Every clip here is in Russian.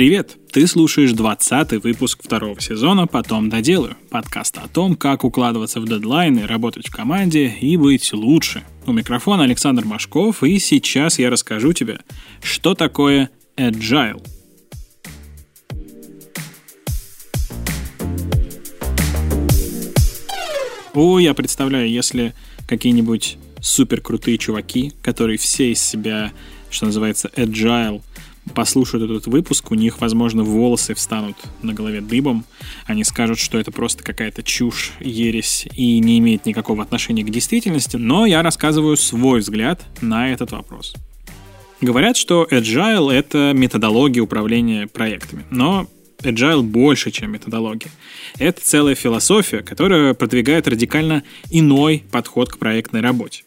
Привет! Ты слушаешь 20 выпуск второго сезона «Потом доделаю» подкаста о том, как укладываться в дедлайны, работать в команде и быть лучше. У микрофона Александр Машков, и сейчас я расскажу тебе, что такое Agile. О, я представляю, если какие-нибудь супер крутые чуваки, которые все из себя, что называется, agile, послушают этот выпуск, у них, возможно, волосы встанут на голове дыбом. Они скажут, что это просто какая-то чушь, ересь и не имеет никакого отношения к действительности, но я рассказываю свой взгляд на этот вопрос. Говорят, что Agile — это методология управления проектами, но Agile больше, чем методология. Это целая философия, которая продвигает радикально иной подход к проектной работе.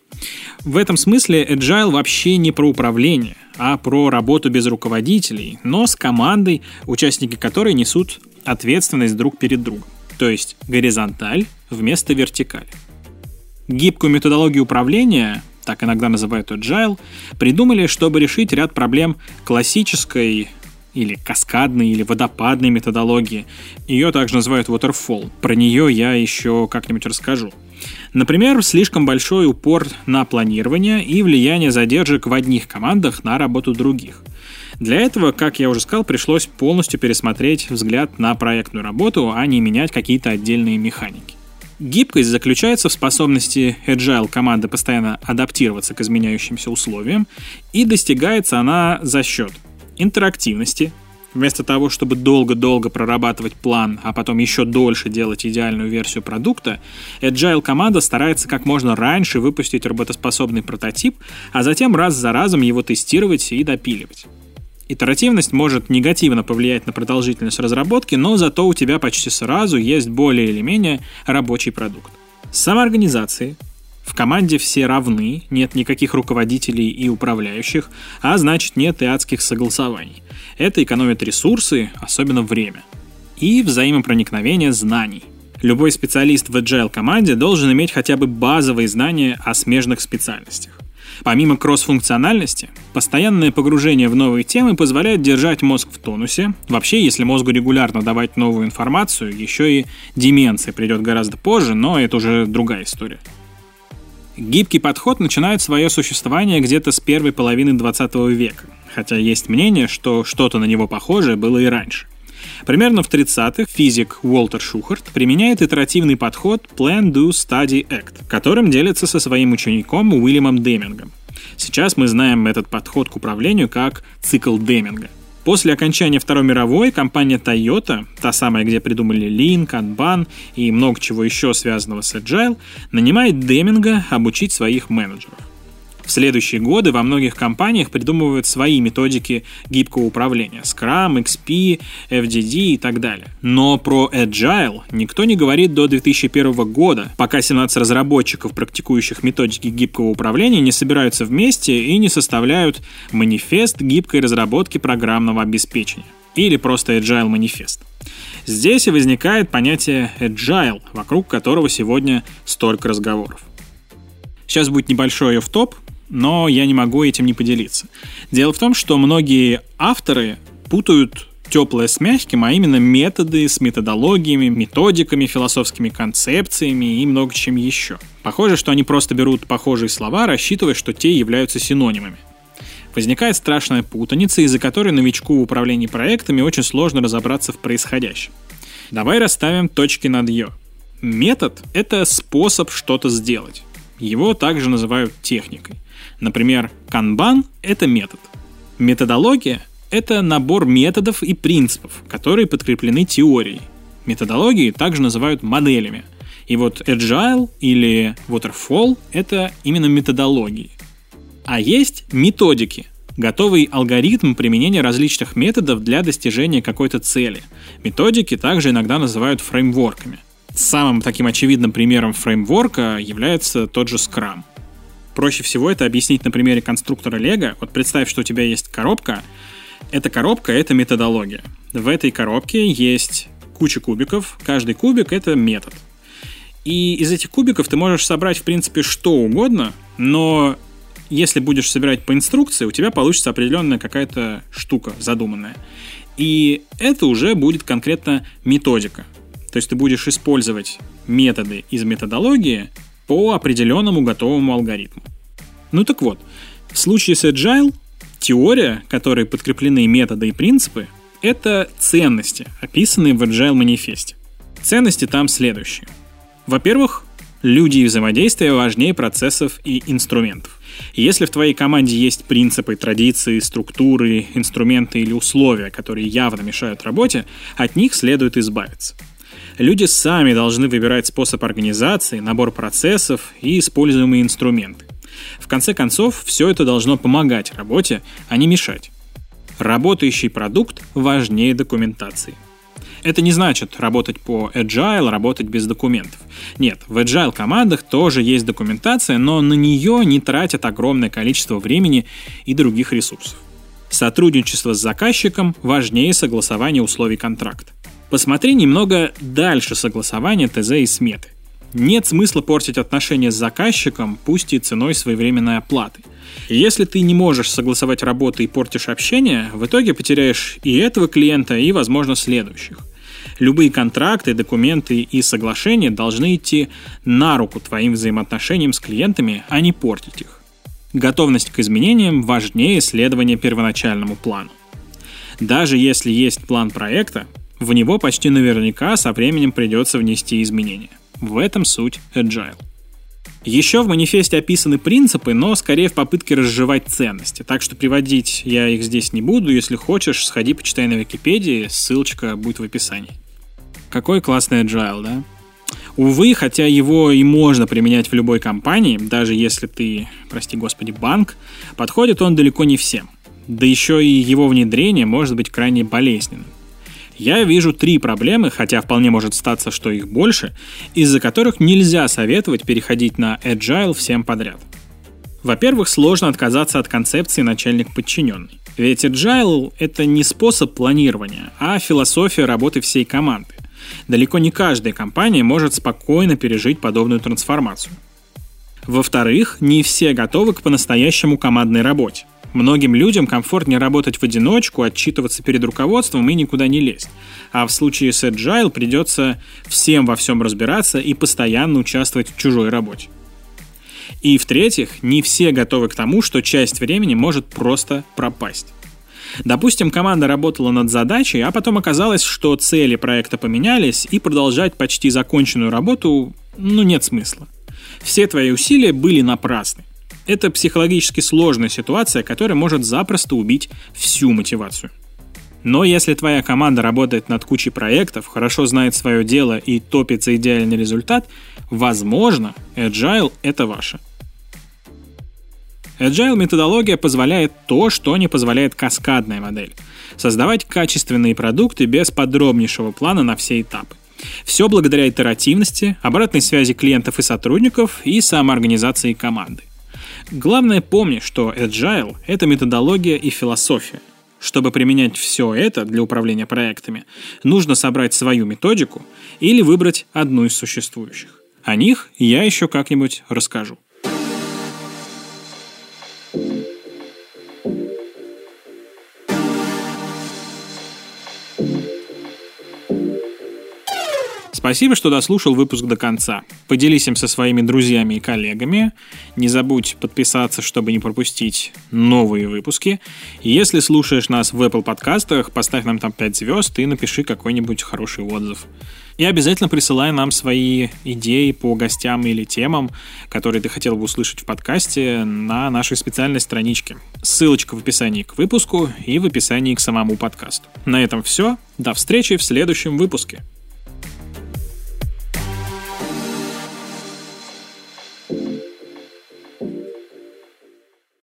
В этом смысле Agile вообще не про управление, а про работу без руководителей, но с командой, участники которой несут ответственность друг перед другом. То есть горизонталь вместо вертикали. Гибкую методологию управления, так иногда называют Agile, придумали, чтобы решить ряд проблем классической или каскадной, или водопадной методологии. Ее также называют waterfall. Про нее я еще как-нибудь расскажу. Например, слишком большой упор на планирование и влияние задержек в одних командах на работу других. Для этого, как я уже сказал, пришлось полностью пересмотреть взгляд на проектную работу, а не менять какие-то отдельные механики. Гибкость заключается в способности agile команды постоянно адаптироваться к изменяющимся условиям, и достигается она за счет интерактивности, Вместо того, чтобы долго-долго прорабатывать план, а потом еще дольше делать идеальную версию продукта, Agile команда старается как можно раньше выпустить работоспособный прототип, а затем раз за разом его тестировать и допиливать. Итеративность может негативно повлиять на продолжительность разработки, но зато у тебя почти сразу есть более или менее рабочий продукт. Самоорганизации в команде все равны, нет никаких руководителей и управляющих, а значит нет и адских согласований. Это экономит ресурсы, особенно время. И взаимопроникновение знаний. Любой специалист в agile команде должен иметь хотя бы базовые знания о смежных специальностях. Помимо кросс-функциональности, постоянное погружение в новые темы позволяет держать мозг в тонусе. Вообще, если мозгу регулярно давать новую информацию, еще и деменция придет гораздо позже, но это уже другая история. Гибкий подход начинает свое существование где-то с первой половины 20 века, хотя есть мнение, что что-то на него похожее было и раньше. Примерно в 30-х физик Уолтер Шухарт применяет итеративный подход Plan, Do, Study, Act, которым делится со своим учеником Уильямом Демингом. Сейчас мы знаем этот подход к управлению как цикл Деминга – После окончания Второй мировой компания Toyota, та самая, где придумали Lean, Kanban и много чего еще связанного с Agile, нанимает Деминга обучить своих менеджеров. В следующие годы во многих компаниях придумывают свои методики гибкого управления – Scrum, XP, FDD и так далее. Но про Agile никто не говорит до 2001 года, пока 17 разработчиков, практикующих методики гибкого управления, не собираются вместе и не составляют манифест гибкой разработки программного обеспечения. Или просто Agile манифест. Здесь и возникает понятие Agile, вокруг которого сегодня столько разговоров. Сейчас будет небольшой офф-топ, но я не могу этим не поделиться. Дело в том, что многие авторы путают теплое с мягким, а именно методы с методологиями, методиками, философскими концепциями и много чем еще. Похоже, что они просто берут похожие слова, рассчитывая, что те являются синонимами. Возникает страшная путаница, из-за которой новичку в управлении проектами очень сложно разобраться в происходящем. Давай расставим точки над «ё». Метод — это способ что-то сделать. Его также называют техникой. Например, канбан — это метод. Методология — это набор методов и принципов, которые подкреплены теорией. Методологии также называют моделями. И вот Agile или Waterfall — это именно методологии. А есть методики, готовый алгоритм применения различных методов для достижения какой-то цели. Методики также иногда называют фреймворками. Самым таким очевидным примером фреймворка является тот же Scrum — Проще всего это объяснить на примере конструктора Lego. Вот представь, что у тебя есть коробка. Эта коробка — это методология. В этой коробке есть куча кубиков. Каждый кубик — это метод. И из этих кубиков ты можешь собрать, в принципе, что угодно, но если будешь собирать по инструкции, у тебя получится определенная какая-то штука задуманная. И это уже будет конкретно методика. То есть ты будешь использовать методы из методологии по определенному готовому алгоритму. Ну так вот, в случае с Agile теория, которой подкреплены методы и принципы, это ценности, описанные в Agile манифесте. Ценности там следующие. Во-первых, люди и взаимодействие важнее процессов и инструментов. Если в твоей команде есть принципы, традиции, структуры, инструменты или условия, которые явно мешают работе, от них следует избавиться. Люди сами должны выбирать способ организации, набор процессов и используемые инструменты. В конце концов, все это должно помогать работе, а не мешать. Работающий продукт важнее документации. Это не значит работать по agile, работать без документов. Нет, в agile командах тоже есть документация, но на нее не тратят огромное количество времени и других ресурсов. Сотрудничество с заказчиком важнее согласования условий контракта. Посмотри немного дальше согласования ТЗ и сметы. Нет смысла портить отношения с заказчиком, пусть и ценой своевременной оплаты. Если ты не можешь согласовать работу и портишь общение, в итоге потеряешь и этого клиента, и, возможно, следующих. Любые контракты, документы и соглашения должны идти на руку твоим взаимоотношениям с клиентами, а не портить их. Готовность к изменениям важнее следования первоначальному плану. Даже если есть план проекта, в него почти наверняка со временем придется внести изменения. В этом суть Agile. Еще в манифесте описаны принципы, но скорее в попытке разжевать ценности. Так что приводить я их здесь не буду. Если хочешь, сходи, почитай на Википедии. Ссылочка будет в описании. Какой классный agile, да? Увы, хотя его и можно применять в любой компании, даже если ты, прости господи, банк, подходит он далеко не всем. Да еще и его внедрение может быть крайне болезненным. Я вижу три проблемы, хотя вполне может статься, что их больше, из-за которых нельзя советовать переходить на agile всем подряд. Во-первых, сложно отказаться от концепции начальник-подчиненный. Ведь agile — это не способ планирования, а философия работы всей команды. Далеко не каждая компания может спокойно пережить подобную трансформацию. Во-вторых, не все готовы к по-настоящему командной работе. Многим людям комфортнее работать в одиночку, отчитываться перед руководством и никуда не лезть. А в случае с Agile придется всем во всем разбираться и постоянно участвовать в чужой работе. И в-третьих, не все готовы к тому, что часть времени может просто пропасть. Допустим, команда работала над задачей, а потом оказалось, что цели проекта поменялись, и продолжать почти законченную работу, ну, нет смысла. Все твои усилия были напрасны. Это психологически сложная ситуация, которая может запросто убить всю мотивацию. Но если твоя команда работает над кучей проектов, хорошо знает свое дело и топит за идеальный результат, возможно, Agile — это ваше. Agile методология позволяет то, что не позволяет каскадная модель. Создавать качественные продукты без подробнейшего плана на все этапы. Все благодаря итеративности, обратной связи клиентов и сотрудников и самоорганизации команды. Главное помни, что Agile — это методология и философия. Чтобы применять все это для управления проектами, нужно собрать свою методику или выбрать одну из существующих. О них я еще как-нибудь расскажу. Спасибо, что дослушал выпуск до конца. Поделись им со своими друзьями и коллегами. Не забудь подписаться, чтобы не пропустить новые выпуски. Если слушаешь нас в Apple подкастах, поставь нам там 5 звезд и напиши какой-нибудь хороший отзыв. И обязательно присылай нам свои идеи по гостям или темам, которые ты хотел бы услышать в подкасте на нашей специальной страничке. Ссылочка в описании к выпуску и в описании к самому подкасту. На этом все. До встречи в следующем выпуске.